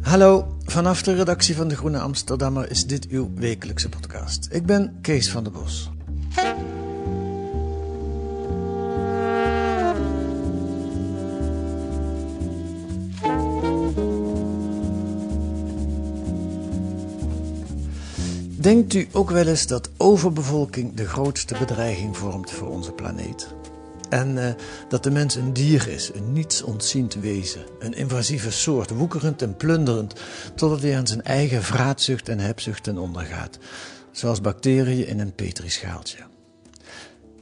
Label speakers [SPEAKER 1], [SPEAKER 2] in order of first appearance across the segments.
[SPEAKER 1] Hallo, vanaf de redactie van De Groene Amsterdammer is dit uw wekelijkse podcast. Ik ben Kees van der Bos. Denkt u ook wel eens dat overbevolking de grootste bedreiging vormt voor onze planeet? En uh, dat de mens een dier is, een niets ontziend wezen, een invasieve soort, woekerend en plunderend, totdat hij aan zijn eigen vraatzucht en hebzucht ondergaat, zoals bacteriën in een petrischaaltje.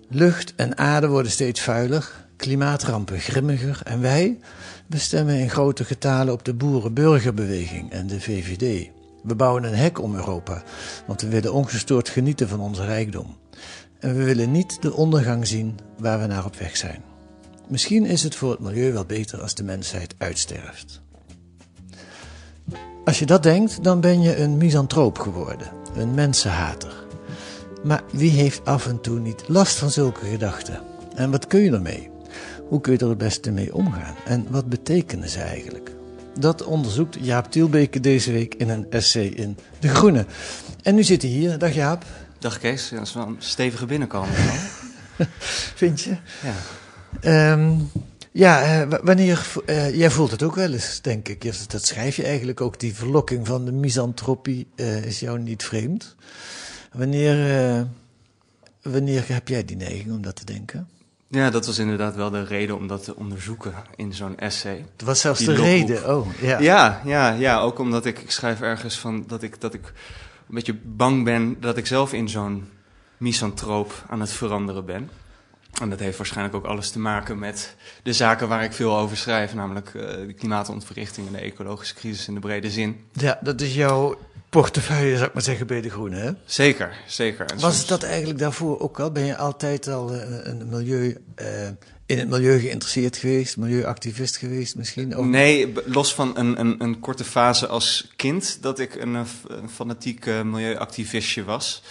[SPEAKER 1] Lucht en aarde worden steeds vuiler, klimaatrampen grimmiger en wij bestemmen in grote getalen op de boerenburgerbeweging en de VVD. We bouwen een hek om Europa, want we willen ongestoord genieten van onze rijkdom. En we willen niet de ondergang zien waar we naar op weg zijn. Misschien is het voor het milieu wel beter als de mensheid uitsterft. Als je dat denkt, dan ben je een misantroop geworden, een mensenhater. Maar wie heeft af en toe niet last van zulke gedachten? En wat kun je ermee? Hoe kun je er het beste mee omgaan? En wat betekenen ze eigenlijk? Dat onderzoekt Jaap Tielbeke deze week in een essay in De Groene. En nu zit hij hier. Dag Jaap.
[SPEAKER 2] Dag Kees, dat is wel een stevige binnenkomen.
[SPEAKER 1] Vind je?
[SPEAKER 2] Ja.
[SPEAKER 1] Um, ja, uh, wanneer, uh, jij voelt het ook wel eens, denk ik. Dat schrijf je eigenlijk ook. Die verlokking van de misantropie uh, is jou niet vreemd. Wanneer, wanneer heb jij die neiging om dat te denken?
[SPEAKER 2] Ja, dat was inderdaad wel de reden om dat te onderzoeken in zo'n essay.
[SPEAKER 1] Het was zelfs de reden, oh ja.
[SPEAKER 2] Ja, ja, ja, ook omdat ik, ik schrijf ergens van dat ik, dat ik een beetje bang ben dat ik zelf in zo'n misantroop aan het veranderen ben. En dat heeft waarschijnlijk ook alles te maken met de zaken waar ik veel over schrijf, namelijk uh, de klimaatontwrichting en de ecologische crisis in de brede zin.
[SPEAKER 1] Ja, dat is jouw portefeuille, zou ik maar zeggen, bij de Groenen, hè?
[SPEAKER 2] Zeker, zeker.
[SPEAKER 1] En Was soms... dat eigenlijk daarvoor ook al? Ben je altijd al een, een milieu, uh, in het milieu geïnteresseerd geweest, milieuactivist geweest misschien?
[SPEAKER 2] Ook? Nee, los van een, een, een, korte fase als kind dat ik een, een fanatiek uh, milieuactivistje was.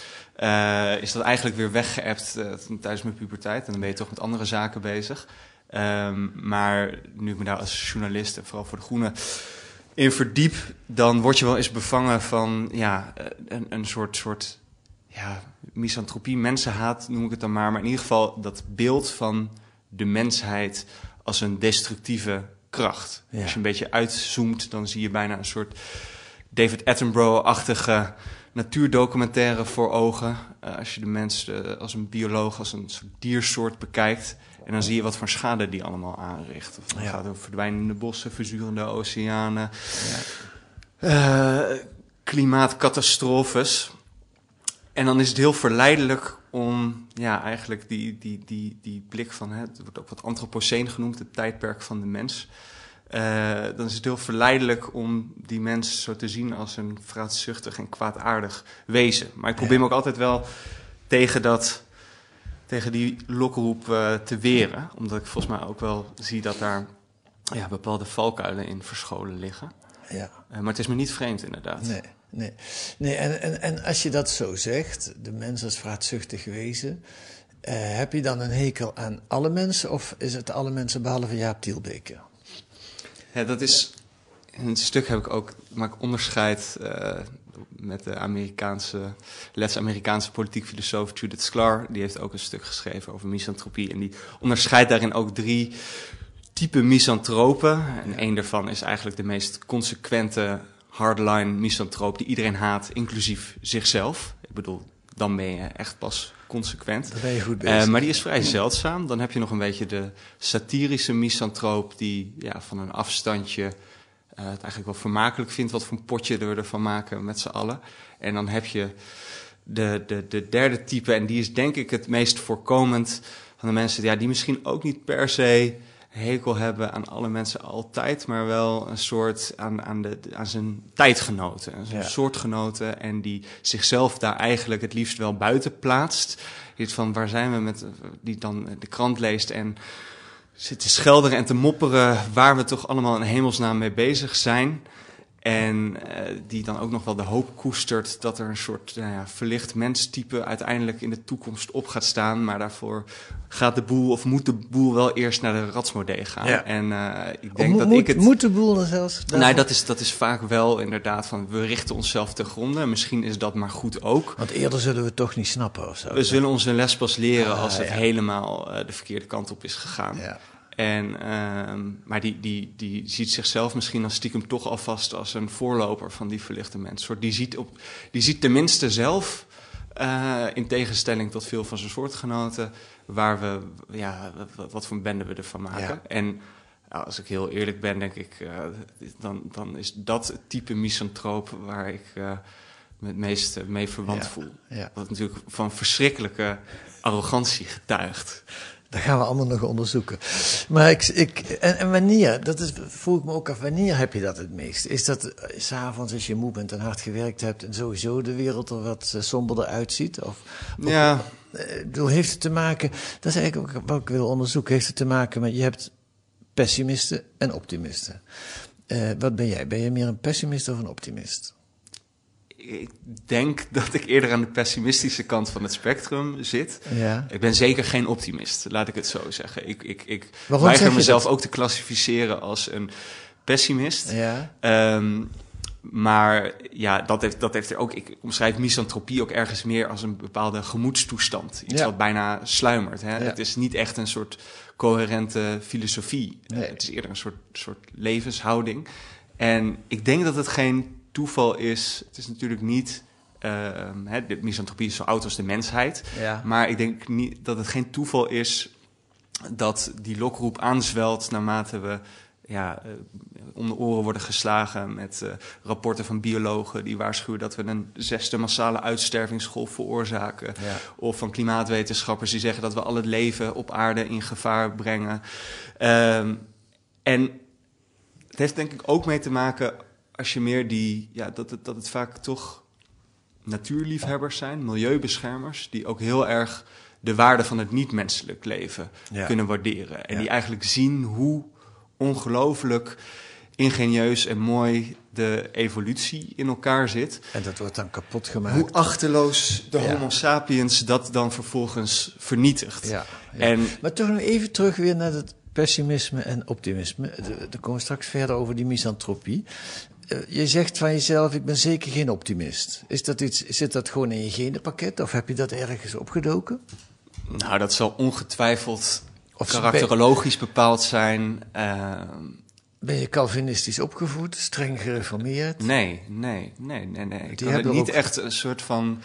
[SPEAKER 2] Uh, is dat eigenlijk weer weggeëpt uh, tijdens mijn puberteit. En dan ben je toch met andere zaken bezig. Um, maar nu ik me daar als journalist en vooral voor de Groene in verdiep, dan word je wel eens bevangen van ja, een, een soort, soort ja, misantropie, mensenhaat noem ik het dan maar. Maar in ieder geval dat beeld van de mensheid als een destructieve kracht. Ja. Als je een beetje uitzoomt, dan zie je bijna een soort David Attenborough-achtige natuurdocumentaire voor ogen. Uh, als je de mens uh, als een bioloog, als een soort diersoort bekijkt. En dan zie je wat voor schade die allemaal aanricht. Of het ja. gaat over verdwijnende bossen, verzurende oceanen, ja. uh, klimaatcatastrofes. En dan is het heel verleidelijk om ja, eigenlijk die, die, die, die blik van, hè, het wordt ook wat antropoceen genoemd, het tijdperk van de mens. Uh, dan is het heel verleidelijk om die mens zo te zien als een vraatzuchtig en kwaadaardig wezen. Maar ik probeer ja. me ook altijd wel tegen, dat, tegen die lokroep uh, te weren. Omdat ik volgens mij ook wel zie dat daar ja, bepaalde valkuilen in verscholen liggen.
[SPEAKER 1] Ja.
[SPEAKER 2] Uh, maar het is me niet vreemd, inderdaad.
[SPEAKER 1] Nee. Nee, nee en, en, en als je dat zo zegt, de mens als vraatzuchtig wezen, uh, heb je dan een hekel aan alle mensen of is het alle mensen behalve Jaap Tielbeke?
[SPEAKER 2] Ja, dat is. In het stuk heb ik ook. maak onderscheid uh, met de Amerikaanse. Let's-Amerikaanse politiek filosoof Judith Sklar. Die heeft ook een stuk geschreven over misantropie. En die onderscheidt daarin ook drie typen misantropen. En één daarvan is eigenlijk de meest consequente hardline misantroop die iedereen haat, inclusief zichzelf. Ik bedoel, dan ben je echt pas consequent.
[SPEAKER 1] Dan ben je goed bezig.
[SPEAKER 2] Uh, maar die is vrij zeldzaam. Dan heb je nog een beetje de satirische misantroop die ja, van een afstandje uh, het eigenlijk wel vermakelijk vindt wat voor een potje we ervan maken met z'n allen. En dan heb je de, de, de derde type, en die is denk ik het meest voorkomend van de mensen ja, die misschien ook niet per se hekel hebben aan alle mensen altijd, maar wel een soort aan, aan, de, aan zijn tijdgenoten, aan zijn ja. soortgenoten en die zichzelf daar eigenlijk het liefst wel buiten plaatst. Iets van waar zijn we met, die dan de krant leest en zit te schelderen en te mopperen waar we toch allemaal in hemelsnaam mee bezig zijn. En eh, die dan ook nog wel de hoop koestert dat er een soort nou ja, verlicht menstype uiteindelijk in de toekomst op gaat staan. Maar daarvoor gaat de boel of moet de boel wel eerst naar de ratsmodee gaan.
[SPEAKER 1] Ja.
[SPEAKER 2] En eh, ik denk
[SPEAKER 1] Mo-
[SPEAKER 2] dat
[SPEAKER 1] moet,
[SPEAKER 2] ik het.
[SPEAKER 1] moet de boel dan zelfs?
[SPEAKER 2] Nee, dat is, dat is vaak wel inderdaad van we richten onszelf te gronden. Misschien is dat maar goed ook.
[SPEAKER 1] Want eerder zullen we het toch niet snappen of zo.
[SPEAKER 2] We zullen onze les pas leren
[SPEAKER 1] Ah,
[SPEAKER 2] als het
[SPEAKER 1] ja.
[SPEAKER 2] helemaal eh, de verkeerde kant op is gegaan.
[SPEAKER 1] Ja.
[SPEAKER 2] En, ehm, maar die, die, die ziet zichzelf misschien als stiekem toch alvast als een voorloper van die verlichte mens. Soort, die, ziet op, die ziet tenminste zelf, eh, in tegenstelling tot veel van zijn soortgenoten, waar we, ja, wat, voor bende we ervan maken.
[SPEAKER 1] Ja.
[SPEAKER 2] En ja, als ik heel eerlijk ben, denk ik, eh, dan, dan is dat het type misantroop waar ik eh, me het meest mee verwant
[SPEAKER 1] Ja.
[SPEAKER 2] voel.
[SPEAKER 1] Ja.
[SPEAKER 2] Wat natuurlijk van verschrikkelijke arrogantie getuigt.
[SPEAKER 1] Dat gaan we allemaal nog onderzoeken. Maar ik, ik, en, en wanneer, dat is, vroeg ik me ook af, wanneer heb je dat het meest? Is dat eh, s'avonds als je moe bent en hard gewerkt hebt en sowieso de wereld er wat eh, somberder uitziet? Of, of-
[SPEAKER 2] Ja,
[SPEAKER 1] eh, bedoel, heeft het te maken, dat is eigenlijk ook wat ik wil onderzoeken, heeft het te maken met, je hebt pessimisten en optimisten. Wat ben jij? Ben je meer een pessimist of een optimist?
[SPEAKER 2] Ik denk dat ik eerder aan de pessimistische kant van het spectrum zit.
[SPEAKER 1] Ja.
[SPEAKER 2] Ik ben zeker geen optimist, laat ik het zo zeggen. Ik, ik, ik
[SPEAKER 1] Waarom
[SPEAKER 2] weiger mezelf
[SPEAKER 1] dat?
[SPEAKER 2] ook te klassificeren als een pessimist.
[SPEAKER 1] Ja.
[SPEAKER 2] Ehm, maar ja, dat heeft, dat heeft er ook. Ik omschrijf misantropie ook ergens meer als een bepaalde gemoedstoestand. Iets
[SPEAKER 1] Ja.
[SPEAKER 2] wat bijna sluimert. Hè?
[SPEAKER 1] Ja.
[SPEAKER 2] Het is niet echt een soort coherente filosofie.
[SPEAKER 1] Nee.
[SPEAKER 2] Het is eerder een soort, soort levenshouding. En ik denk dat het geen toeval is. Het is natuurlijk niet. hè, de misantropie is zo oud als de mensheid.
[SPEAKER 1] Ja.
[SPEAKER 2] Maar ik denk niet dat het geen toeval is dat die lokroep aanzwelt naarmate we ja, eh, om de oren worden geslagen met eh, rapporten van biologen die waarschuwen dat we een zesde massale uitstervingsgolf veroorzaken.
[SPEAKER 1] Ja.
[SPEAKER 2] Of van klimaatwetenschappers die zeggen dat we al het leven op aarde in gevaar brengen. Ehm, en het heeft denk ik ook mee te maken als je meer die, ja, dat het, dat het vaak toch natuurliefhebbers zijn, milieubeschermers, die ook heel erg de waarde van het niet-menselijk leven
[SPEAKER 1] Ja.
[SPEAKER 2] kunnen waarderen. En
[SPEAKER 1] Ja.
[SPEAKER 2] die eigenlijk zien hoe ongelooflijk ingenieus en mooi de evolutie in elkaar zit.
[SPEAKER 1] En dat wordt dan kapot gemaakt.
[SPEAKER 2] Hoe achterloos de
[SPEAKER 1] Ja.
[SPEAKER 2] Homo sapiens dat dan vervolgens vernietigt.
[SPEAKER 1] Ja.
[SPEAKER 2] En
[SPEAKER 1] Maar toch nog even terug weer naar het pessimisme en optimisme. Er komen we straks verder over die misantropie. Eh, Je zegt van jezelf, ik ben zeker geen optimist. Is dat iets, zit dat gewoon in je genenpakket of heb je dat ergens opgedoken?
[SPEAKER 2] nou, dat zal ongetwijfeld
[SPEAKER 1] Of
[SPEAKER 2] karakterologisch bepaald zijn. Ehm,
[SPEAKER 1] Ben je Calvinistisch opgevoed, streng gereformeerd?
[SPEAKER 2] Nee, nee, nee, nee, nee. Ik
[SPEAKER 1] Die
[SPEAKER 2] kan het niet
[SPEAKER 1] ook-
[SPEAKER 2] echt een soort van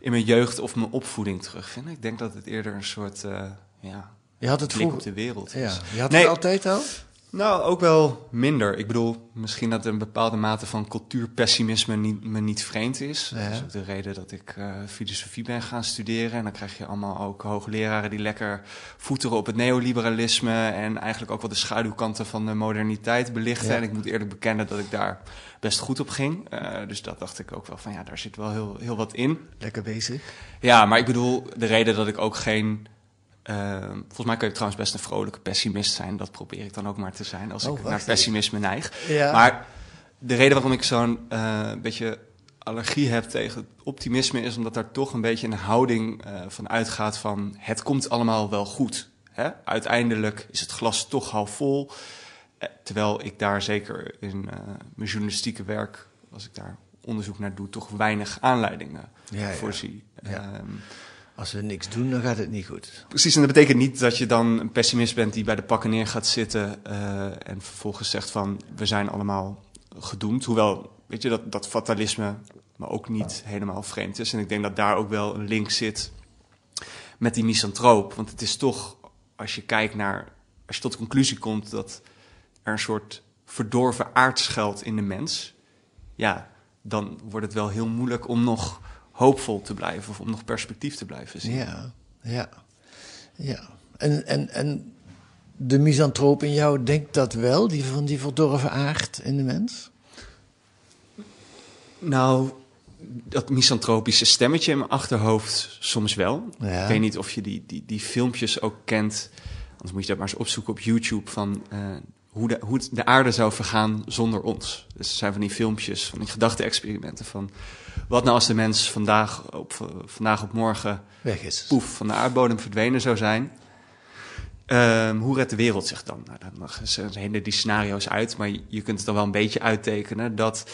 [SPEAKER 2] in mijn jeugd of mijn opvoeding terugvinden. Ik denk dat het eerder een soort eh, ja,
[SPEAKER 1] Je had het
[SPEAKER 2] blik op de wereld is.
[SPEAKER 1] Ja, je had
[SPEAKER 2] Nee.
[SPEAKER 1] het altijd al?
[SPEAKER 2] Nou, ook wel minder. Ik bedoel, misschien dat een bepaalde mate van cultuurpessimisme niet, me niet vreemd is.
[SPEAKER 1] Ja.
[SPEAKER 2] Dat is ook de reden dat ik eh, filosofie ben gaan studeren. En dan krijg je allemaal ook hoogleraren die lekker voeteren op het neoliberalisme... en eigenlijk ook wel de schaduwkanten van de moderniteit belichten.
[SPEAKER 1] Ja.
[SPEAKER 2] En ik moet eerlijk bekennen dat ik daar best goed op ging. Eh, dus dat dacht ik ook wel van, ja, daar zit wel heel, heel wat in.
[SPEAKER 1] Lekker bezig.
[SPEAKER 2] Ja, maar ik bedoel, de reden dat ik ook geen... eh, volgens mij kun je trouwens best een vrolijke pessimist zijn. Dat probeer ik dan ook maar te zijn als
[SPEAKER 1] Oh,
[SPEAKER 2] ik naar pessimisme neig.
[SPEAKER 1] Ja.
[SPEAKER 2] Maar de reden waarom ik zo'n eh, beetje allergie heb tegen optimisme... is omdat daar toch een beetje een houding eh, van uitgaat van... het komt allemaal wel goed. Hè? Uiteindelijk is het glas toch half vol. Eh, terwijl ik daar zeker in mijn journalistieke werk... als ik daar onderzoek naar doe, toch weinig aanleidingen
[SPEAKER 1] Ja, ja.
[SPEAKER 2] voor zie.
[SPEAKER 1] Ja. Als we niks doen, dan gaat het niet goed.
[SPEAKER 2] Precies, en dat betekent niet dat je dan een pessimist bent die bij de pakken neer gaat zitten eh, en vervolgens zegt van we zijn allemaal gedoemd. Hoewel, weet je, dat, dat fatalisme me ook niet helemaal vreemd is. En ik denk dat daar ook wel een link zit met die misantroop. Want het is toch, als je kijkt naar, als je tot de conclusie komt dat er een soort verdorven aard schuilt in de mens, ja, dan wordt het wel heel moeilijk om nog hoopvol te blijven of om nog perspectief te blijven zien.
[SPEAKER 1] Ja, ja, ja. En, en, en de misantroop in jou denkt dat wel, die van die verdorven aard in de mens?
[SPEAKER 2] Nou, dat misantropische stemmetje in mijn achterhoofd soms wel.
[SPEAKER 1] Ja.
[SPEAKER 2] Ik weet niet of je die, die, die filmpjes ook kent. Anders moet je dat maar eens opzoeken op YouTube van... eh, hoe de, hoe de aarde zou vergaan zonder ons. Dus er zijn van die filmpjes, van die gedachte-experimenten van... wat nou als de mens vandaag op, vandaag op morgen...
[SPEAKER 1] Weg is.
[SPEAKER 2] Poef, van de aardbodem verdwenen zou zijn... Um, hoe redt de wereld zich dan? Nou, dan zijn die scenario's uit, maar je kunt het dan wel een beetje uittekenen dat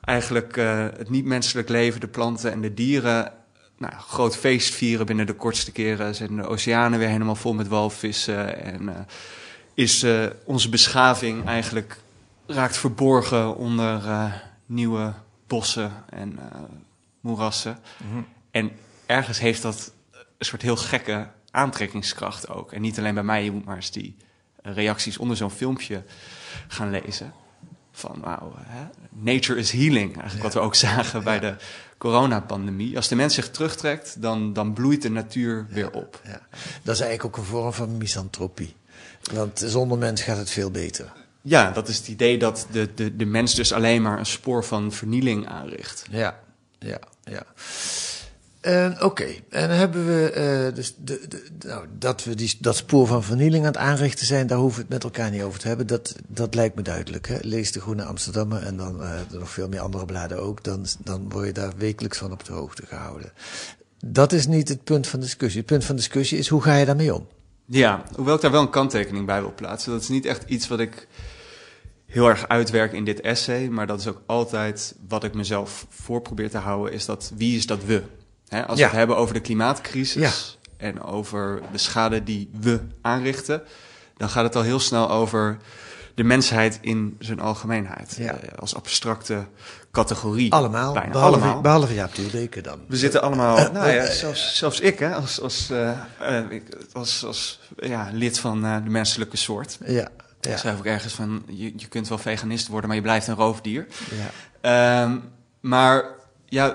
[SPEAKER 2] eigenlijk uh, het niet-menselijk leven, de planten en de dieren, nou, groot feest vieren binnen de kortste keren. Zijn de oceanen weer helemaal vol met walvissen en uh, is uh, onze beschaving eigenlijk raakt verborgen onder nieuwe bossen en moerassen. Mm -hmm. En ergens heeft dat een soort heel gekke aantrekkingskracht ook. En niet alleen bij mij, je moet maar eens die reacties onder zo'n filmpje gaan lezen. Van wauw, nature is healing. Eigenlijk wat we ook zagen bij de coronapandemie. Als de mens zich terugtrekt, dan, dan bloeit de natuur weer op.
[SPEAKER 1] Ja. Dat is eigenlijk ook een vorm van misantropie. Want zonder mens gaat het veel beter.
[SPEAKER 2] Ja, dat is het idee dat de, de, de mens dus alleen maar een spoor van vernieling aanricht.
[SPEAKER 1] Ja, ja, ja. Uh, Oké, okay. en dan hebben we uh, dus de, de, nou, dat we die, dat spoor van vernieling aan het aanrichten zijn, daar hoeven we het met elkaar niet over te hebben. Dat, dat lijkt me duidelijk. Hè? Lees de Groene Amsterdammer en dan uh, nog veel meer andere bladen ook. Dan, dan word je daar wekelijks van op de hoogte gehouden. Dat is niet het punt van discussie. Het punt van discussie is hoe ga je daarmee om?
[SPEAKER 2] Ja, hoewel ik daar wel een kanttekening bij wil plaatsen. Dat is niet echt iets wat ik heel erg uitwerk in dit essay. Maar dat is ook altijd wat ik mezelf voor probeer te houden. Is dat wie is dat we? Als we het hebben over de klimaatcrisis en over de schade die we aanrichten, dan gaat het al heel snel over de mensheid in zijn algemeenheid. Uh, als abstracte categorie.
[SPEAKER 1] Allemaal, bijna behalve, allemaal. behalve Jaap dan.
[SPEAKER 2] We zitten allemaal, uh, nou ja, zelfs, zelfs ik, hè, als, als, als, als ja, lid van de menselijke soort. Ja. Ja. Ik schrijf ook ergens van, je, je kunt wel veganist worden, maar je blijft een roofdier. Ja. Um, maar ja,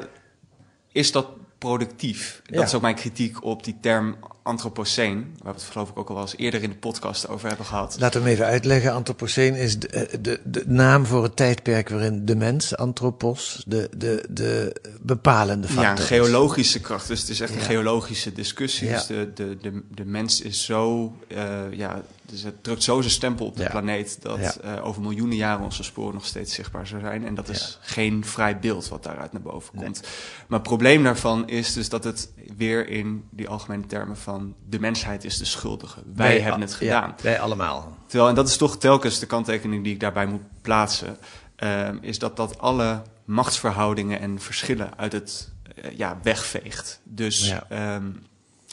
[SPEAKER 2] is dat productief. Dat is ook mijn kritiek op die term antropoceen, waar we het geloof ik ook al wel eens eerder in de podcast over hebben gehad.
[SPEAKER 1] Laten we hem even uitleggen. Antropoceen is de, eh, de, de naam voor het tijdperk waarin de mens, antropos, de, de, de bepalende factor
[SPEAKER 2] Ja, een geologische kracht. Dus het is echt een geologische discussie. Ja. Dus de, de, de, de mens is zo, uh, ja, dus het drukt zo zijn stempel op de planeet dat uh, over miljoenen jaren onze sporen nog steeds zichtbaar zullen zijn. En dat is geen vrij beeld wat daaruit naar boven komt. Maar het probleem daarvan is dus dat het weer in die algemene termen van de mensheid is de schuldige. Wij, wij hebben het gedaan.
[SPEAKER 1] wij allemaal.
[SPEAKER 2] Terwijl, en dat is toch telkens de kanttekening die ik daarbij moet plaatsen, uh, is dat dat alle machtsverhoudingen en verschillen uit het uh, ja, wegveegt. Dus um,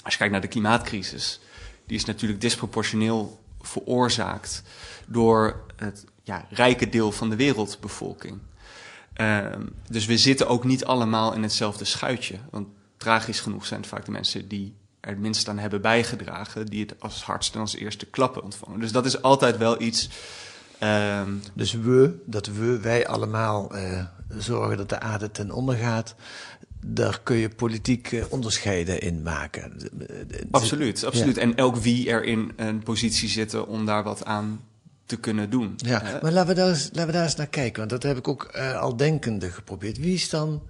[SPEAKER 2] als je kijkt naar de klimaatcrisis, die is natuurlijk disproportioneel veroorzaakt door het ja, rijke deel van de wereldbevolking. Uh, dus we zitten ook niet allemaal in hetzelfde schuitje. Want tragisch genoeg zijn het vaak de mensen die er het minst aan hebben bijgedragen, die het als hardst en als eerste klappen ontvangen. Dus dat is altijd wel iets.
[SPEAKER 1] Uh, dus we, dat we, wij allemaal uh, zorgen dat de aarde ten onder gaat. Daar kun je politiek uh, onderscheiden in maken.
[SPEAKER 2] Absoluut, absoluut. Ja. En elk wie er in een positie zitten om daar wat aan te kunnen doen.
[SPEAKER 1] Ja, maar laten we, daar eens, laten we daar eens naar kijken, want dat heb ik ook uh, al denkende geprobeerd. Wie is dan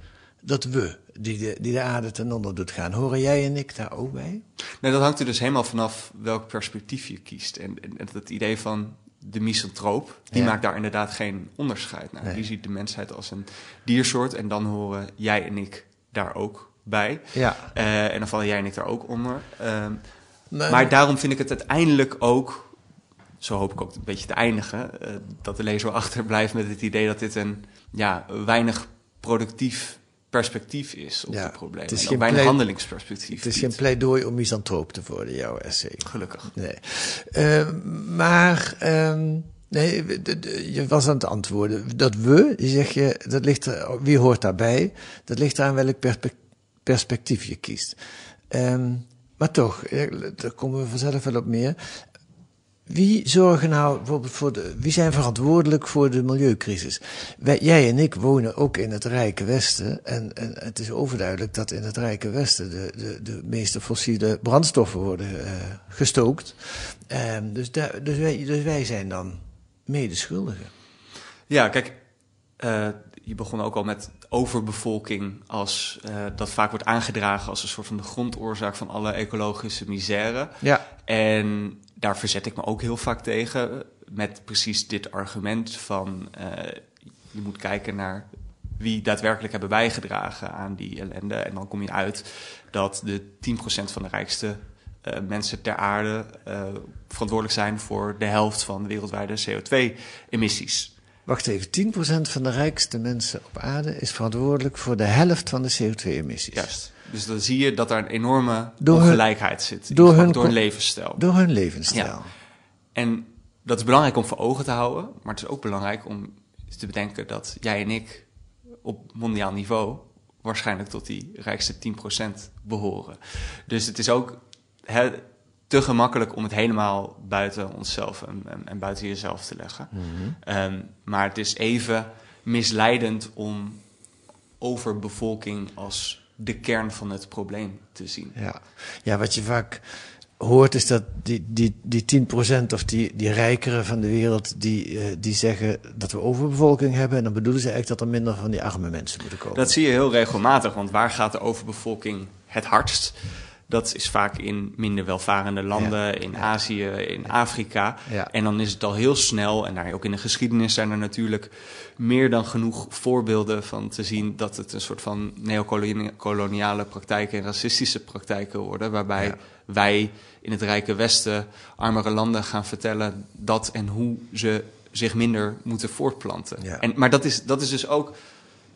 [SPEAKER 1] dat we, die de, die de aarde ten onder doet gaan. Horen jij en ik daar ook bij?
[SPEAKER 2] Nee, dat hangt er dus helemaal vanaf welk perspectief je kiest. En, en het idee van de misantroop, die ja. maakt daar inderdaad geen onderscheid naar. Nee. Die ziet de mensheid als een diersoort en dan horen jij en ik daar ook bij. Ja. Uh, en dan vallen jij en ik daar ook onder. Uh, nee. Maar daarom vind ik het uiteindelijk ook, zo hoop ik ook een beetje te eindigen, uh, dat de lezer achterblijft met het idee dat dit een ja, weinig productief perspectief is op ja, het probleem. Het is geen bijna handelingsperspectief.
[SPEAKER 1] Het is geen pleidooi om misantroop te worden, jouw essay.
[SPEAKER 2] Gelukkig.
[SPEAKER 1] Nee. Uh, maar... Um, Nee, je was aan het antwoorden. Dat we, zeg je, dat ligt er, wie hoort daarbij? Dat ligt eraan welk perspectief je kiest. Um, maar toch, daar komen we vanzelf wel op meer. Wie zorgen nou bijvoorbeeld voor de, wie zijn verantwoordelijk voor de milieucrisis? Wij, jij en ik wonen ook in het Rijke Westen. En, en het is overduidelijk dat in het Rijke Westen de, de, de meeste fossiele brandstoffen worden uh, gestookt. Um, dus, daar, dus, wij, dus wij zijn dan medeschuldigen.
[SPEAKER 2] Ja, kijk, uh, je begon ook al met overbevolking als uh, dat vaak wordt aangedragen als een soort van de grondoorzaak van alle ecologische misère.
[SPEAKER 1] Ja.
[SPEAKER 2] En daar verzet ik me ook heel vaak tegen met precies dit argument van uh, je moet kijken naar wie daadwerkelijk hebben bijgedragen aan die ellende. En dan kom je uit dat de 10% van de rijkste uh, mensen ter aarde verantwoordelijk zijn voor de helft van de wereldwijde CO2-emissies.
[SPEAKER 1] Wacht even, 10% van de rijkste mensen op aarde is verantwoordelijk voor de helft van de CO2-emissies.
[SPEAKER 2] Juist. Dus dan zie je dat daar een enorme door ongelijkheid zit.
[SPEAKER 1] Door hun,
[SPEAKER 2] door hun levensstijl.
[SPEAKER 1] Door hun levensstijl.
[SPEAKER 2] Ja. En dat is belangrijk om voor ogen te houden. Maar het is ook belangrijk om te bedenken dat jij en ik op mondiaal niveau waarschijnlijk tot die rijkste 10% behoren. Dus het is ook he, te gemakkelijk om het helemaal buiten onszelf en, en, en buiten jezelf te leggen.
[SPEAKER 1] Mhm.
[SPEAKER 2] Um, maar het is even misleidend om overbevolking als de kern van het probleem te zien.
[SPEAKER 1] Ja, ja wat je vaak hoort is dat die, die, die 10% of die, die rijkeren van de wereld, die, uh, die zeggen dat we overbevolking hebben. En dan bedoelen ze eigenlijk dat er minder van die arme mensen moeten komen.
[SPEAKER 2] Dat zie je heel regelmatig, want waar gaat de overbevolking het hardst? Dat is vaak in minder welvarende landen, ja. in Azië, in Afrika.
[SPEAKER 1] Ja.
[SPEAKER 2] En dan is het al heel snel, en daar ook in de geschiedenis zijn er natuurlijk meer dan genoeg voorbeelden van te zien dat het een soort van neocoloniale praktijken en racistische praktijken worden, waarbij wij in het rijke Westen armere landen gaan vertellen dat en hoe ze zich minder moeten voortplanten. En, maar dat is, dat is dus ook,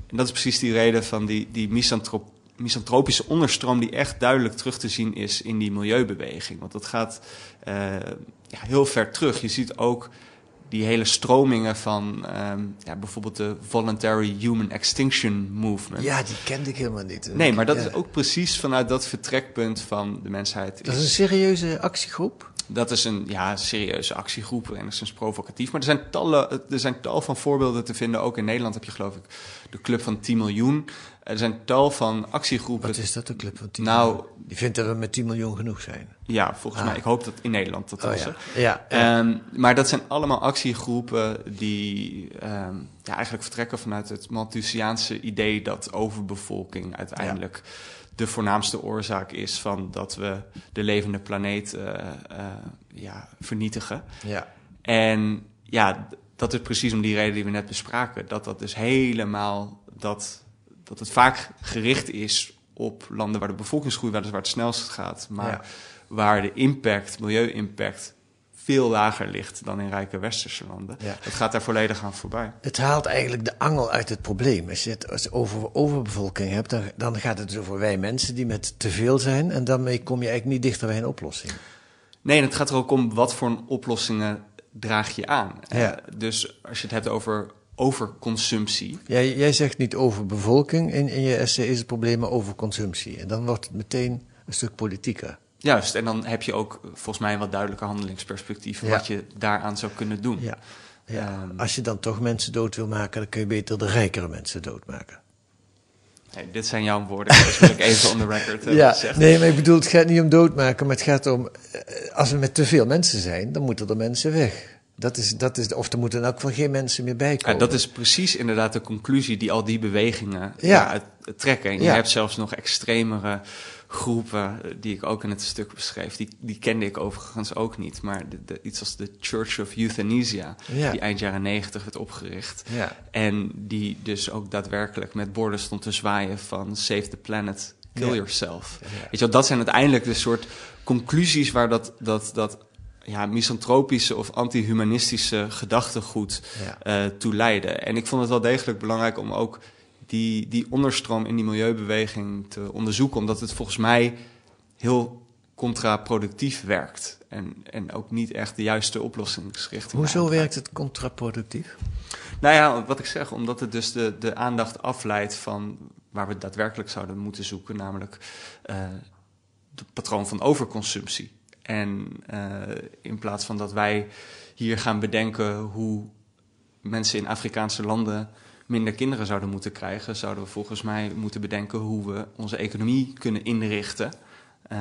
[SPEAKER 2] en dat is precies die reden van die, die misantrop, misantropische onderstroom die echt duidelijk terug te zien is in die milieubeweging. Want dat gaat uh, ja, heel ver terug. Je ziet ook die hele stromingen van um, ja, bijvoorbeeld de Voluntary Human Extinction Movement.
[SPEAKER 1] Ja, die kende ik helemaal niet.
[SPEAKER 2] Nee, maar dat
[SPEAKER 1] ja.
[SPEAKER 2] is ook precies vanuit dat vertrekpunt van de mensheid.
[SPEAKER 1] Dat is een serieuze actiegroep?
[SPEAKER 2] Dat is een ja, serieuze actiegroep, enigszins provocatief. Maar er zijn, tallen, er zijn tal van voorbeelden te vinden. Ook in Nederland heb je geloof ik de Club van 10 miljoen. Er zijn tal van actiegroepen.
[SPEAKER 1] Wat is dat, de Club van 10
[SPEAKER 2] nou,
[SPEAKER 1] miljoen? Die vindt dat we met 10 miljoen genoeg zijn.
[SPEAKER 2] Ja, volgens
[SPEAKER 1] Ah.
[SPEAKER 2] mij. Ik hoop dat in Nederland dat
[SPEAKER 1] Oh,
[SPEAKER 2] was.
[SPEAKER 1] ja.
[SPEAKER 2] hè.
[SPEAKER 1] Ja, ja.
[SPEAKER 2] Ehm, maar dat zijn allemaal actiegroepen die ehm, ja, eigenlijk vertrekken vanuit het Malthusiaanse idee dat overbevolking uiteindelijk de voornaamste oorzaak is van dat we de levende planeet eh, eh, ja, vernietigen.
[SPEAKER 1] ja.
[SPEAKER 2] En ja, dat is precies om die reden die we net bespraken. Dat dat dus helemaal, dat, dat het vaak gericht is op landen waar de bevolkingsgroei weliswaar het snelst gaat. Maar
[SPEAKER 1] Ja.
[SPEAKER 2] waar de impact, milieu-impact, veel lager ligt dan in rijke westerse landen.
[SPEAKER 1] Ja.
[SPEAKER 2] Het gaat daar volledig aan voorbij.
[SPEAKER 1] Het haalt eigenlijk de angel uit het probleem. Als je het over overbevolking hebt, dan, dan gaat het dus over wij mensen die met te veel zijn. En daarmee kom je eigenlijk niet dichter bij een oplossing.
[SPEAKER 2] Nee, en het gaat er ook om wat voor oplossingen draag je aan.
[SPEAKER 1] Ja.
[SPEAKER 2] Eh, dus als je het hebt over overconsumptie,
[SPEAKER 1] Jij, jij zegt niet over bevolking in, in je essay is het probleem, maar over consumptie. En dan wordt het meteen een stuk politieker.
[SPEAKER 2] Juist, en dan heb je ook eh, volgens mij een wat duidelijker handelingsperspectief
[SPEAKER 1] Ja.
[SPEAKER 2] wat je daaraan zou kunnen doen.
[SPEAKER 1] Ja. ja.
[SPEAKER 2] Ehm.
[SPEAKER 1] Als je dan toch mensen dood wil maken, dan kun je beter de rijkere mensen doodmaken.
[SPEAKER 2] Nee, dit zijn jouw woorden, dat wil ik even on the record hebben
[SPEAKER 1] Ja,
[SPEAKER 2] gezegd.
[SPEAKER 1] nee, maar ik bedoel, het gaat niet om doodmaken, maar het gaat om, eh, als we met te veel mensen zijn, dan moeten er mensen weg. Dat is, dat is, of er moeten elk geval geen mensen meer bij
[SPEAKER 2] Ja,
[SPEAKER 1] komen.
[SPEAKER 2] dat is precies inderdaad de conclusie die al die bewegingen
[SPEAKER 1] Ja.
[SPEAKER 2] ja. uit, trekken. En je
[SPEAKER 1] Ja.
[SPEAKER 2] hebt zelfs nog extremere groepen, eh, die ik ook in het stuk beschreef. Die, die kende ik overigens ook niet. Maar de, de- iets als de Church of Euthanasia,
[SPEAKER 1] Ja.
[SPEAKER 2] die eind jaren negentig werd opgericht.
[SPEAKER 1] Ja.
[SPEAKER 2] En die dus ook daadwerkelijk met borden stond te zwaaien van save the planet, kill
[SPEAKER 1] Ja.
[SPEAKER 2] yourself.
[SPEAKER 1] Ja.
[SPEAKER 2] Weet je wel, dat zijn uiteindelijk de soort conclusies waar dat, dat, dat ja, misantropische of anti-humanistische gedachtegoed
[SPEAKER 1] Ja.
[SPEAKER 2] eh, toe leiden. En ik vond het wel degelijk belangrijk om ook die, die onderstroom in die milieubeweging te onderzoeken, omdat het volgens mij heel contraproductief werkt. En, en ook niet echt de juiste oplossingsrichting.
[SPEAKER 1] Hoezo werkt het contraproductief?
[SPEAKER 2] Nou ja, wat ik zeg, omdat het dus de, de aandacht afleidt van waar we daadwerkelijk zouden moeten zoeken, namelijk eh het patroon van overconsumptie. En eh, in plaats van dat wij hier gaan bedenken hoe mensen in Afrikaanse landen minder kinderen zouden moeten krijgen, zouden we volgens mij moeten bedenken hoe we onze economie kunnen inrichten, eh,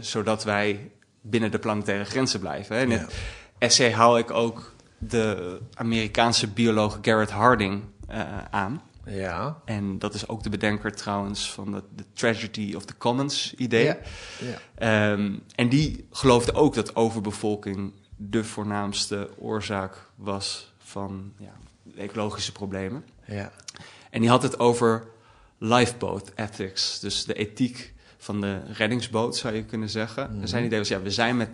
[SPEAKER 2] zodat wij binnen de planetaire grenzen blijven. hè. In
[SPEAKER 1] Ja.
[SPEAKER 2] het essay haal ik ook de Amerikaanse bioloog Garrett Harding eh, aan.
[SPEAKER 1] Ja.
[SPEAKER 2] En dat is ook de bedenker trouwens van de, de Tragedy of the Commons idee.
[SPEAKER 1] Ja. ja.
[SPEAKER 2] Ehm, en die geloofde ook dat overbevolking de voornaamste oorzaak was van ja, ecologische problemen.
[SPEAKER 1] Ja.
[SPEAKER 2] En die had het over lifeboat ethics, dus de ethiek van de reddingsboot zou je kunnen zeggen.
[SPEAKER 1] Mhm.
[SPEAKER 2] Zijn idee was, ja, we zijn met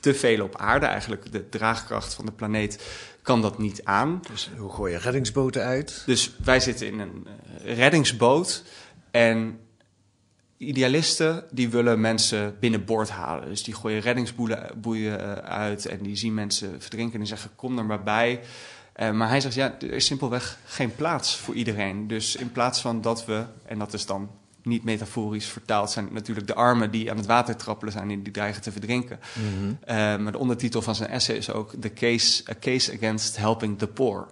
[SPEAKER 2] te veel op aarde, eigenlijk de draagkracht van de planeet kan dat niet aan.
[SPEAKER 1] Dus hoe gooi je reddingsboten uit?
[SPEAKER 2] Dus wij zitten in een eh, reddingsboot en idealisten die willen mensen binnenboord halen. Dus die gooien reddingsboeien eh, uit en die zien mensen verdrinken en zeggen kom er maar bij. Uh, maar hij zegt ja, er is simpelweg geen plaats voor iedereen. Dus in plaats van dat we, en dat is dan niet metaforisch vertaald, zijn natuurlijk de armen die aan het water trappelen zijn en die dreigen te verdrinken.
[SPEAKER 1] Mhm.
[SPEAKER 2] Uh, maar de ondertitel van zijn essay is ook The Case, A Case Against Helping the Poor.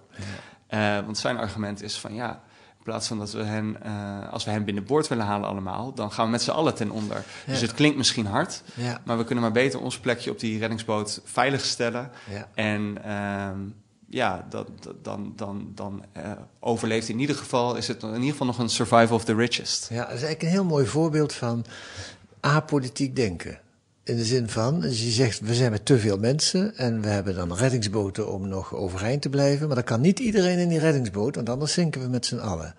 [SPEAKER 1] Ja.
[SPEAKER 2] Uh, want zijn argument is van ja, in plaats van dat we hen, uh, als we hen binnenboord willen halen allemaal, dan gaan we met z'n allen ten onder.
[SPEAKER 1] Ja.
[SPEAKER 2] Dus het klinkt misschien hard,
[SPEAKER 1] Ja.
[SPEAKER 2] maar we kunnen maar beter ons plekje op die reddingsboot veilig stellen.
[SPEAKER 1] Ja.
[SPEAKER 2] En ehm, ja, dat, dan, dan, dan eh, overleeft in ieder geval, is het in ieder geval nog een survival of the richest.
[SPEAKER 1] Ja, dat is eigenlijk een heel mooi voorbeeld van apolitiek denken. In de zin van, dus je zegt, we zijn met te veel mensen en we hebben dan reddingsboten om nog overeind te blijven. Maar dan kan niet iedereen in die reddingsboot, want anders zinken we met z'n allen.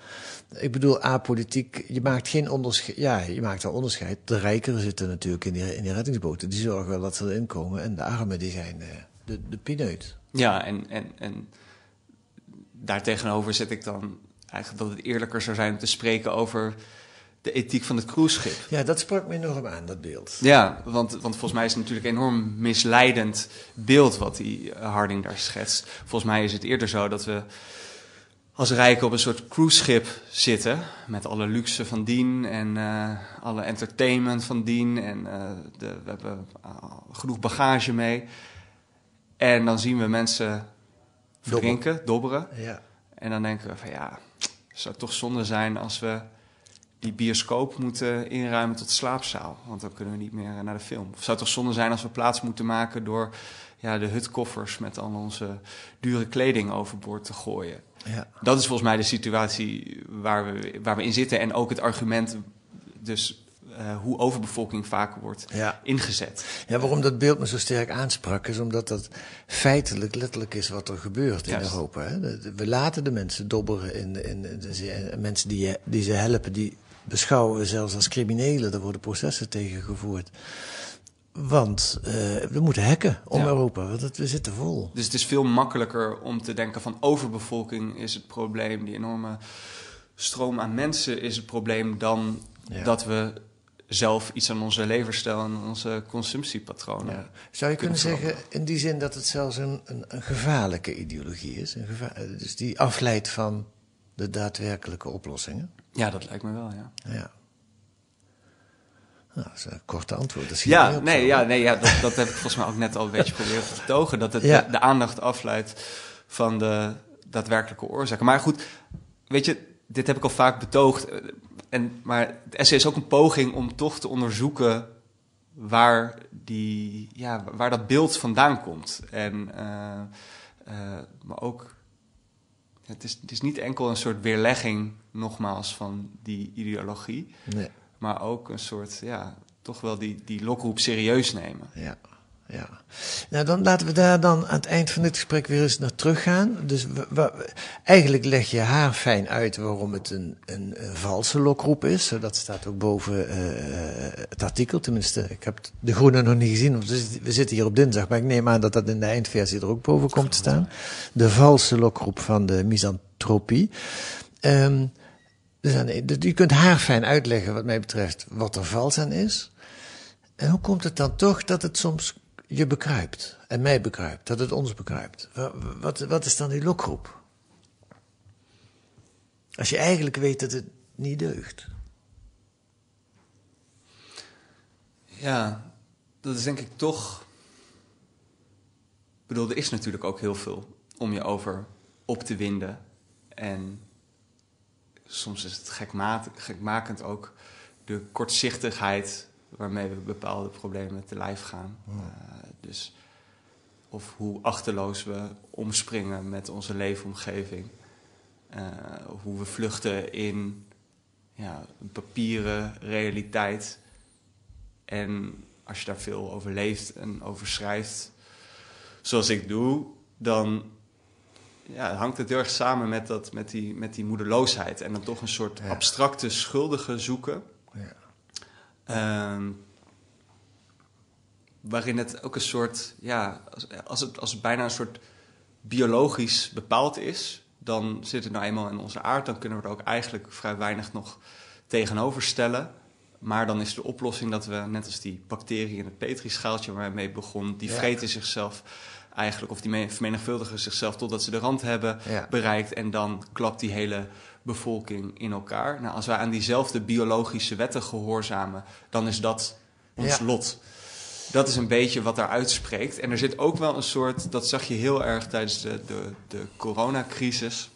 [SPEAKER 1] Ik bedoel, apolitiek, je maakt geen onderscheid. Ja, je maakt wel onderscheid. De rijkeren zitten natuurlijk in die, in die reddingsboten. Die zorgen wel dat ze erin komen. En de armen, die zijn eh, de, de pineut.
[SPEAKER 2] Ja, en, en, en daartegenover zet ik dan eigenlijk dat het eerlijker zou zijn om te spreken over de ethiek van het cruiseschip.
[SPEAKER 1] Ja, dat sprak me enorm aan, dat beeld.
[SPEAKER 2] Ja, want, want volgens mij is het natuurlijk een enorm misleidend beeld wat die eh, Harding daar schetst. Volgens mij is het eerder zo dat we als rijken op een soort cruiseschip zitten. Met alle luxe van dien en eh, alle entertainment van dien. En eh, de, we hebben uh, genoeg bagage mee. En dan zien we mensen verdrinken, dobberen.
[SPEAKER 1] Ja.
[SPEAKER 2] En dan denken we van ja, het zou toch zonde zijn als we die bioscoop moeten inruimen tot slaapzaal. Want dan kunnen we niet meer naar de film. Of zou het toch zonde zijn als we plaats moeten maken door ja, de hutkoffers met al onze dure kleding overboord te gooien.
[SPEAKER 1] Ja.
[SPEAKER 2] Dat is volgens mij de situatie waar we, waar we in zitten. En ook het argument, dus uh, hoe overbevolking vaak wordt
[SPEAKER 1] Ja.
[SPEAKER 2] ingezet.
[SPEAKER 1] Ja, waarom dat beeld me zo sterk aansprak, is omdat dat feitelijk letterlijk is wat er gebeurt in. Europa. Hè. We laten de mensen dobberen in, in, en mensen die, je- die ze helpen, die beschouwen we zelfs als criminelen. Er worden processen tegen gevoerd. Want eh, we moeten hacken om
[SPEAKER 2] Ja.
[SPEAKER 1] Europa, want het, we zitten vol.
[SPEAKER 2] Dus het is veel makkelijker om te denken van overbevolking is het probleem. Die enorme stroom aan mensen is het probleem dan
[SPEAKER 1] Ja.
[SPEAKER 2] dat we zelf iets aan onze leverstijl en onze consumptiepatronen.
[SPEAKER 1] Ja. Zou je kunnen
[SPEAKER 2] Kunnen
[SPEAKER 1] zeggen, in die zin dat het zelfs een, een, een gevaarlijke ideologie is? Een geva- eh, dus die afleidt van de daadwerkelijke oplossingen?
[SPEAKER 2] Ja, dat lijkt me wel, ja.
[SPEAKER 1] Ja. Nou, dat is een korte antwoord. Dat
[SPEAKER 2] Ja,
[SPEAKER 1] op
[SPEAKER 2] nee,
[SPEAKER 1] zo.
[SPEAKER 2] ja, nee ja, dat, dat heb ik volgens mij ook net al een beetje proberen te vertogen. Dat het
[SPEAKER 1] Ja.
[SPEAKER 2] de, de aandacht afleidt van de daadwerkelijke oorzaken. Maar goed, weet je, dit heb ik al vaak betoogd. eh, En, maar het essay is ook een poging om toch te onderzoeken waar, die, ja, waar dat beeld vandaan komt. En, eh, eh, maar ook, het is, het is niet enkel een soort weerlegging, nogmaals, van die ideologie.
[SPEAKER 1] Nee,
[SPEAKER 2] Maar ook een soort, ja, toch wel die, die lokroep serieus nemen.
[SPEAKER 1] ja. Ja. Nou, dan laten we daar dan aan het eind van dit gesprek weer eens naar teruggaan. Dus eigenlijk leg je haar fijn uit waarom het een, een, een valse lokroep is. Dat staat ook boven eh, het artikel. Tenminste, ik heb de groene nog niet gezien. want we zitten- hier op dinsdag, maar ik neem aan dat dat in de eindversie er ook boven komt te staan. De valse lokroep van de misantropie. Ehm, dus aan de- dus je kunt haar fijn uitleggen, wat mij betreft, wat er vals aan is. En hoe komt het dan toch dat het soms je bekruipt en mij bekruipt, dat het ons bekruipt? Wa- Wat, wat is dan die lokroep? Als je eigenlijk weet dat het niet deugt.
[SPEAKER 2] Ja, dat is denk ik toch. Ik bedoel, er is natuurlijk ook heel veel om je over op te winden. En soms is het gekmakend ook de kortzichtigheid waarmee we bepaalde problemen te lijf gaan. Uh, dus of hoe achterloos we omspringen met onze leefomgeving. eh, hoe we vluchten in ja, een papieren realiteit. En als je daar veel over leeft en over schrijft, zoals ik doe, dan ja, hangt het heel erg samen met, dat, met, die, met die moedeloosheid. En dan toch een soort abstracte schuldige zoeken. Ehm, waarin het ook een soort, ja, als, als, het, als het bijna een soort biologisch bepaald is, dan zit het nou eenmaal in onze aard. Dan kunnen we er ook eigenlijk vrij weinig nog tegenover stellen. Maar dan is de oplossing dat we, net als die bacteriën in het petrischaaltje waar hij mee begon, die
[SPEAKER 1] Ja.
[SPEAKER 2] vreten zichzelf eigenlijk, of die me- vermenigvuldigen zichzelf totdat ze de rand hebben
[SPEAKER 1] Ja.
[SPEAKER 2] bereikt. En dan klapt die hele bevolking in elkaar. Nou, als wij aan diezelfde biologische wetten gehoorzamen, dan is dat ons
[SPEAKER 1] Ja.
[SPEAKER 2] lot. Dat is een beetje wat daar uitspreekt. En er zit ook wel een soort, dat zag je heel erg tijdens de, de, de coronacrisis.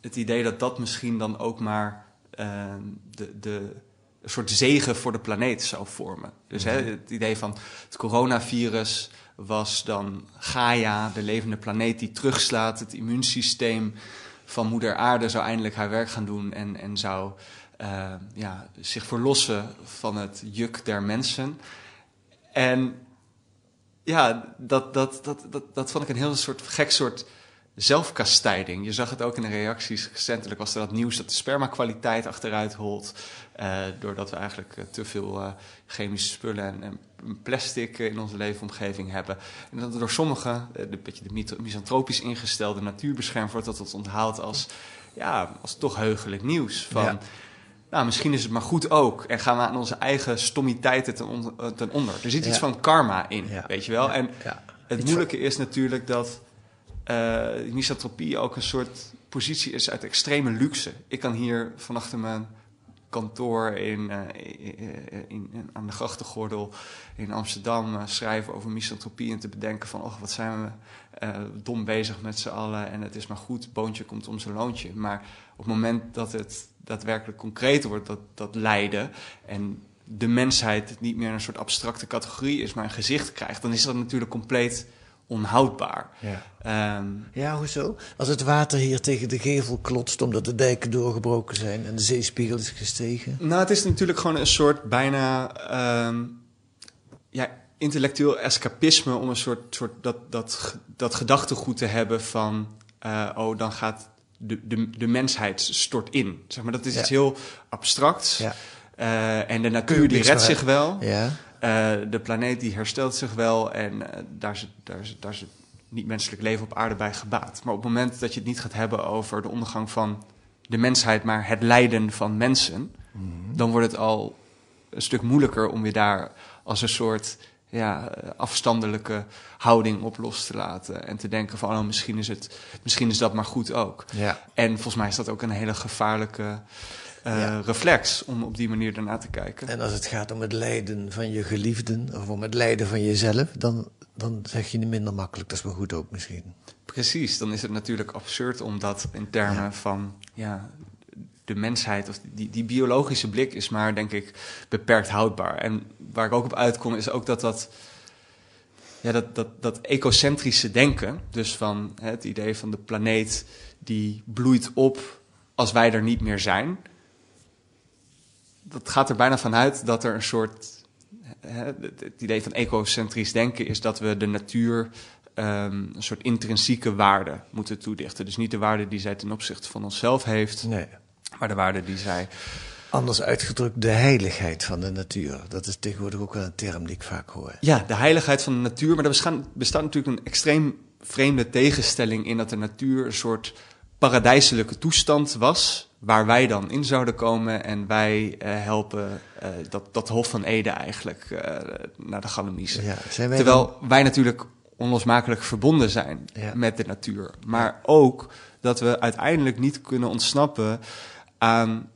[SPEAKER 2] Het idee dat dat misschien dan ook maar eh, de, de, een soort zegen voor de planeet zou vormen. Dus hè, het idee van het coronavirus was dan Gaia, de levende planeet die terugslaat. Het immuunsysteem van moeder aarde zou eindelijk haar werk gaan doen en, en zou eh, ja, zich verlossen van het juk der mensen. En ja, dat, dat, dat, dat, dat vond ik een heel soort gek soort zelfkastijding. Je zag het ook in de reacties. Recentelijk was er dat nieuws dat de spermakwaliteit achteruit holt. Eh, doordat we eigenlijk eh, te veel eh, chemische spullen en, en plastic in onze leefomgeving hebben. En dat door sommigen, een beetje de misantropisch ingestelde natuurbeschermers, wordt dat tot onthaald als, ja, als toch heugelijk nieuws. Van,
[SPEAKER 1] Ja.
[SPEAKER 2] nou, misschien is het maar goed ook. En gaan we aan onze eigen stommiteiten ten, on- ten onder. Er zit iets van karma in,
[SPEAKER 1] Ja.
[SPEAKER 2] weet je wel. En het
[SPEAKER 1] Iets
[SPEAKER 2] moeilijke is natuurlijk dat eh misantropie ook een soort positie is uit extreme luxe. Ik kan hier van achter mijn kantoor in, eh, in, in- aan de grachtengordel in Amsterdam eh, schrijven over misantropie en te bedenken van, oh, wat zijn we eh, dom bezig met z'n allen en het is maar goed, boontje komt om zijn loontje. Maar op het moment dat het daadwerkelijk concreet wordt, dat, dat lijden en de mensheid niet meer een soort abstracte categorie is, maar een gezicht krijgt, dan is dat natuurlijk compleet onhoudbaar.
[SPEAKER 1] Ja.
[SPEAKER 2] Ehm,
[SPEAKER 1] ja, hoezo? Als het water hier tegen de gevel klotst omdat de dijken doorgebroken zijn en de zeespiegel is gestegen.
[SPEAKER 2] Nou, het is natuurlijk gewoon een soort bijna ehm, ja, intellectueel escapisme om een soort, soort dat, dat, dat gedachtegoed te hebben van eh, oh, dan gaat de, de, de mensheid stort in. Zeg maar, dat is
[SPEAKER 1] Ja.
[SPEAKER 2] iets heel abstracts.
[SPEAKER 1] Ja.
[SPEAKER 2] Eh, en de natuur die redt zich wel.
[SPEAKER 1] Ja.
[SPEAKER 2] Eh, de planeet die herstelt zich wel en eh, daar, is, het- daar, daar is het niet-menselijk leven op aarde bij gebaat. Maar op het moment dat je het niet gaat hebben over de ondergang van de mensheid, maar het lijden van mensen, dan wordt het al een stuk moeilijker om je daar als een soort ja, afstandelijke houding op los te laten. En te denken van, oh, misschien, is het, misschien is dat maar goed ook.
[SPEAKER 1] Ja.
[SPEAKER 2] En volgens mij is dat ook een hele gevaarlijke
[SPEAKER 1] Ja.
[SPEAKER 2] reflex om op die manier ernaar te kijken.
[SPEAKER 1] En als het gaat om het lijden van je geliefden of om het lijden van jezelf, dan, dan zeg je het minder makkelijk. Dat is wel goed ook misschien.
[SPEAKER 2] Precies, dan is het natuurlijk absurd om dat in termen
[SPEAKER 1] Ja.
[SPEAKER 2] van ja, de mensheid, of die, die biologische blik is maar, denk ik, beperkt houdbaar. En waar ik ook op uitkom, is ook dat dat, ja, dat, dat, dat ecocentrische denken, dus van hè, het idee van de planeet die bloeit op als wij er niet meer zijn, dat gaat er bijna vanuit dat er een soort. Hè, het, idee van ecocentrisch denken is dat we de natuur ehm, een soort intrinsieke waarde moeten toedichten. Dus niet de waarde die zij ten opzichte van onszelf heeft,
[SPEAKER 1] Nee.
[SPEAKER 2] maar de waarde die zij.
[SPEAKER 1] Anders uitgedrukt de heiligheid van de natuur. Dat is tegenwoordig ook wel een term die ik vaak hoor.
[SPEAKER 2] Ja, de heiligheid van de natuur. Maar er bestaat natuurlijk een extreem vreemde tegenstelling in dat de natuur een soort paradijselijke toestand was. Waar wij dan in zouden komen en wij eh, helpen eh, dat, dat Hof van Ede eigenlijk eh, naar de Galamise.
[SPEAKER 1] Ja, zijn wij
[SPEAKER 2] Terwijl wij natuurlijk onlosmakelijk verbonden zijn
[SPEAKER 1] Ja.
[SPEAKER 2] met de natuur. Maar ook dat we uiteindelijk niet kunnen ontsnappen aan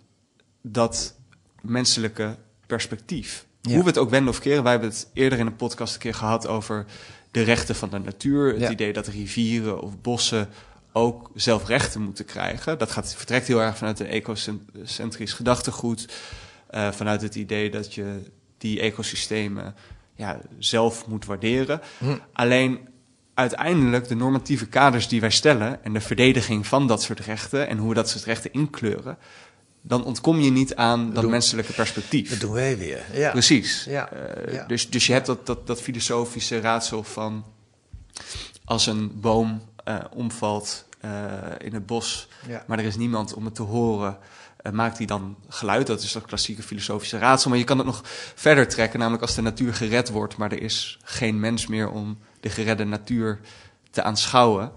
[SPEAKER 2] dat menselijke perspectief.
[SPEAKER 1] Ja.
[SPEAKER 2] Hoe we het ook wenden of keren. Wij hebben het eerder in een podcast een keer gehad over de rechten van de natuur. Het
[SPEAKER 1] Ja.
[SPEAKER 2] idee dat rivieren of bossen ook zelf rechten moeten krijgen. Dat gaat, vertrekt heel erg vanuit een ecocentrisch gedachtegoed. eh, vanuit het idee dat je die ecosystemen ja, zelf moet waarderen.
[SPEAKER 1] Hm.
[SPEAKER 2] Alleen uiteindelijk de normatieve kaders die wij stellen en de verdediging van dat soort rechten en hoe we dat soort rechten inkleuren, dan ontkom je niet aan dat menselijke perspectief.
[SPEAKER 1] Dat doen wij weer. Ja.
[SPEAKER 2] Precies.
[SPEAKER 1] Ja,
[SPEAKER 2] Eh,
[SPEAKER 1] ja.
[SPEAKER 2] Dus, dus je hebt dat, dat, dat filosofische raadsel van als een boom eh, omvalt in het bos,
[SPEAKER 1] Ja.
[SPEAKER 2] maar er is niemand om het te horen. eh, maakt hij dan geluid? Dat is dat klassieke filosofische raadsel. Maar je kan het nog verder trekken, namelijk als de natuur gered wordt, maar er is geen mens meer om de geredde natuur te aanschouwen.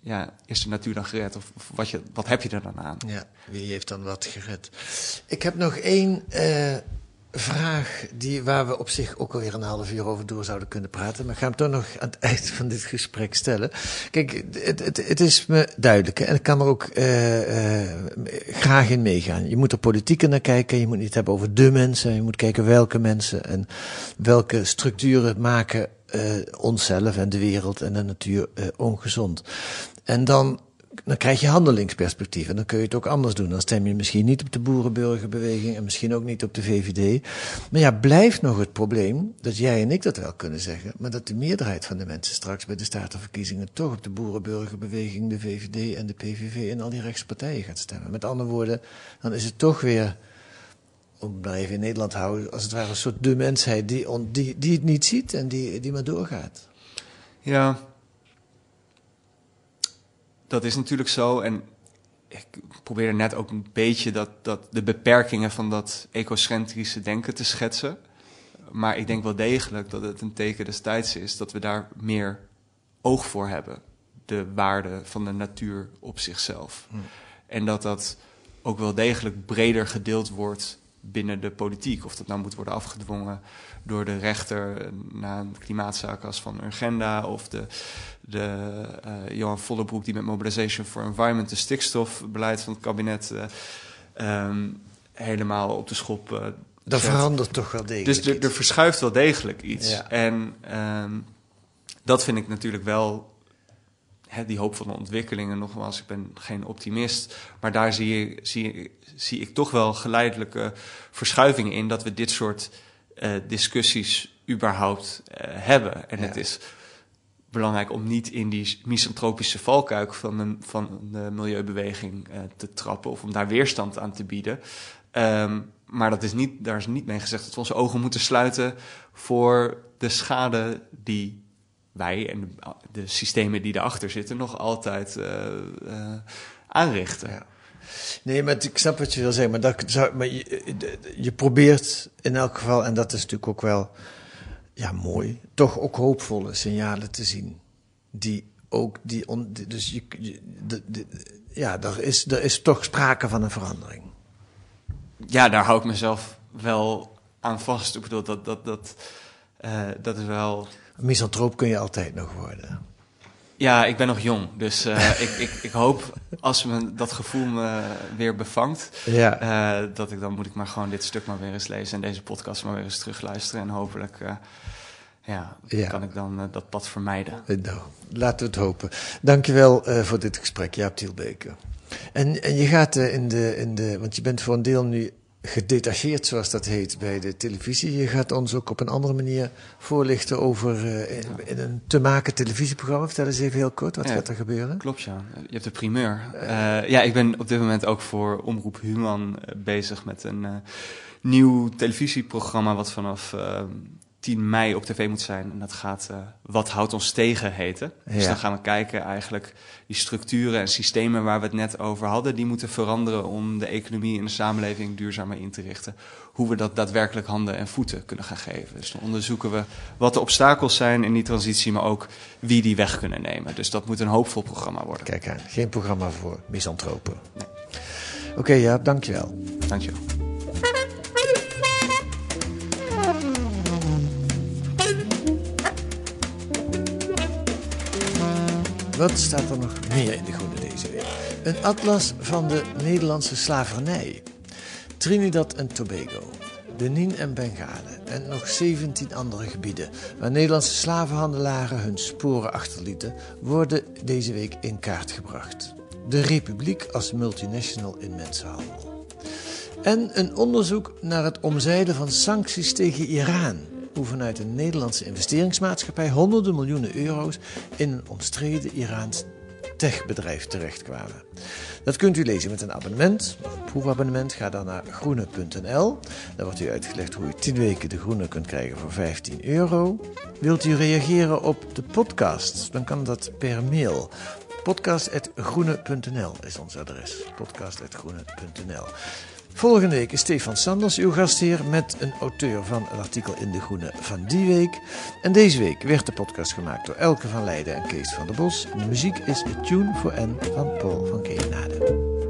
[SPEAKER 2] Ja, is de natuur dan gered? Of, of wat, je, wat heb je er dan aan?
[SPEAKER 1] Ja, wie heeft dan wat gered? Ik heb nog één eh, vraag die, waar we op zich ook alweer een half uur over door zouden kunnen praten. Maar ik ga hem toch nog aan het eind van dit gesprek stellen. Kijk, het, het, het is me duidelijk en ik kan er ook eh, eh, graag in meegaan. Je moet er politieker naar kijken. Je moet niet hebben over de mensen. Je moet kijken welke mensen en welke structuren maken eh, onszelf en de wereld en de natuur ongezond. En dan dan krijg je handelingsperspectief. En dan kun je het ook anders doen. Dan stem je misschien niet op de boerenburgerbeweging en misschien ook niet op de VVD. Maar ja, blijft nog het probleem dat jij en ik dat wel kunnen zeggen, maar dat de meerderheid van de mensen straks bij de statenverkiezingen toch op de boerenburgerbeweging, de VVD en de PVV en al die rechtspartijen gaat stemmen. Met andere woorden, dan is het toch weer, om maar in Nederland houden, als het ware een soort de mensheid die, on- die, die het niet ziet en die, die maar doorgaat.
[SPEAKER 2] Ja, dat is natuurlijk zo. En ik probeerde net ook een beetje dat, dat de beperkingen van dat ecocentrische denken te schetsen. Maar ik denk wel degelijk dat het een teken des tijds is dat we daar meer oog voor hebben. De waarde van de natuur op zichzelf. En dat dat ook wel degelijk breder gedeeld wordt binnen de politiek. Of dat nou moet worden afgedwongen door de rechter na een klimaatzaak als van Urgenda... of de, de eh, Johan Vollebroek die met Mobilization for Environment... de stikstofbeleid van het kabinet eh, ehm, helemaal op de schop eh,
[SPEAKER 1] Dat
[SPEAKER 2] zet.
[SPEAKER 1] verandert toch wel degelijk.
[SPEAKER 2] Dus er, er verschuift wel degelijk iets.
[SPEAKER 1] Ja.
[SPEAKER 2] En ehm, dat vind ik natuurlijk wel die hoopvolle ontwikkelingen. Nogmaals, ik ben geen optimist. Maar daar zie, je, zie, zie ik toch wel geleidelijke verschuivingen in... dat we dit soort eh, discussies überhaupt eh, hebben. En
[SPEAKER 1] Ja.
[SPEAKER 2] het is belangrijk om niet in die misantropische valkuik van de, van de milieubeweging eh, te trappen... of om daar weerstand aan te bieden... Ehm, maar dat is niet, daar is niet mee gezegd dat we onze ogen moeten sluiten voor de schade die wij en de, de systemen die erachter zitten nog altijd aanrichten.
[SPEAKER 1] Ja. Nee, maar ik snap wat je wil zeggen. Maar, dat zou, maar je, je probeert in elk geval, en dat is natuurlijk ook wel ja, mooi, toch ook hoopvolle signalen te zien. Die ook, die on, dus je, je- de, de- ja, er is, er is toch sprake van een verandering.
[SPEAKER 2] Ja, daar hou ik mezelf wel aan vast. Ik bedoel, dat, dat, dat, eh, dat is wel...
[SPEAKER 1] Misantroop kun je altijd nog worden.
[SPEAKER 2] Ja, ik ben nog jong, dus eh, ik, ik, ik hoop als me dat gevoel me weer bevangt,
[SPEAKER 1] Ja.
[SPEAKER 2] eh, dat ik dan moet ik maar gewoon dit stuk maar weer eens lezen en deze podcast maar weer eens terugluisteren en hopelijk eh, ja,
[SPEAKER 1] Ja.
[SPEAKER 2] kan ik dan dat pad vermijden.
[SPEAKER 1] Nou, laten we het hopen. Dankjewel voor dit gesprek, Jaap Tielbeke. En, en je gaat in, de, in de, want je bent voor een deel nu gedetacheerd, zoals dat heet, bij de televisie. Je gaat ons ook op een andere manier voorlichten over eh, in, in een te maken televisieprogramma. Vertel eens even heel kort, wat
[SPEAKER 2] Ja.
[SPEAKER 1] gaat er gebeuren?
[SPEAKER 2] Klopt, ja. Je hebt de primeur. Eh, ja, ik ben op dit moment ook voor Omroep Human eh, bezig met een eh, nieuw televisieprogramma wat vanaf eh, 10 mei op tv moet zijn. En dat gaat eh, Wat houdt ons tegen heten. Dus
[SPEAKER 1] Ja.
[SPEAKER 2] dan gaan we kijken eigenlijk die structuren en systemen waar we het net over hadden. Die moeten veranderen om de economie en de samenleving duurzamer in te richten. Hoe we dat daadwerkelijk handen en voeten kunnen gaan geven. Dus dan onderzoeken we wat de obstakels zijn in die transitie, maar ook wie die weg kunnen nemen. Dus dat moet een hoopvol programma worden.
[SPEAKER 1] Kijk aan, geen programma voor misantropen. Oké, Jaap, dankjewel.
[SPEAKER 2] Dankjewel.
[SPEAKER 1] Wat staat er nog meer in de Groene deze week? Een atlas van de Nederlandse slavernij. Trinidad en Tobago, Benin en Bengalen en nog 17 andere gebieden waar Nederlandse slavenhandelaren hun sporen achterlieten, worden deze week in kaart gebracht. De Republiek als multinational in mensenhandel. En een onderzoek naar het omzeilen van sancties tegen Iran. Hoe vanuit een Nederlandse investeringsmaatschappij honderden miljoenen euro's in een omstreden Iraans techbedrijf terechtkwamen. Dat kunt u lezen met een abonnement, proefabonnement. Ga dan naar groene.nl. Dan wordt u uitgelegd hoe u 10 weken de groene kunt krijgen voor 15 euro. Wilt u reageren op de podcast? Dan kan dat per mail. Podcast.groene.nl is ons adres. Podcast.groene.nl. Volgende week is Stefan Sanders uw gastheer met een auteur van een artikel in De Groene van die week. En deze week werd de podcast gemaakt door Elke van Leiden en Kees van der Bos. De muziek is A Tune for N van Paul van Keenade.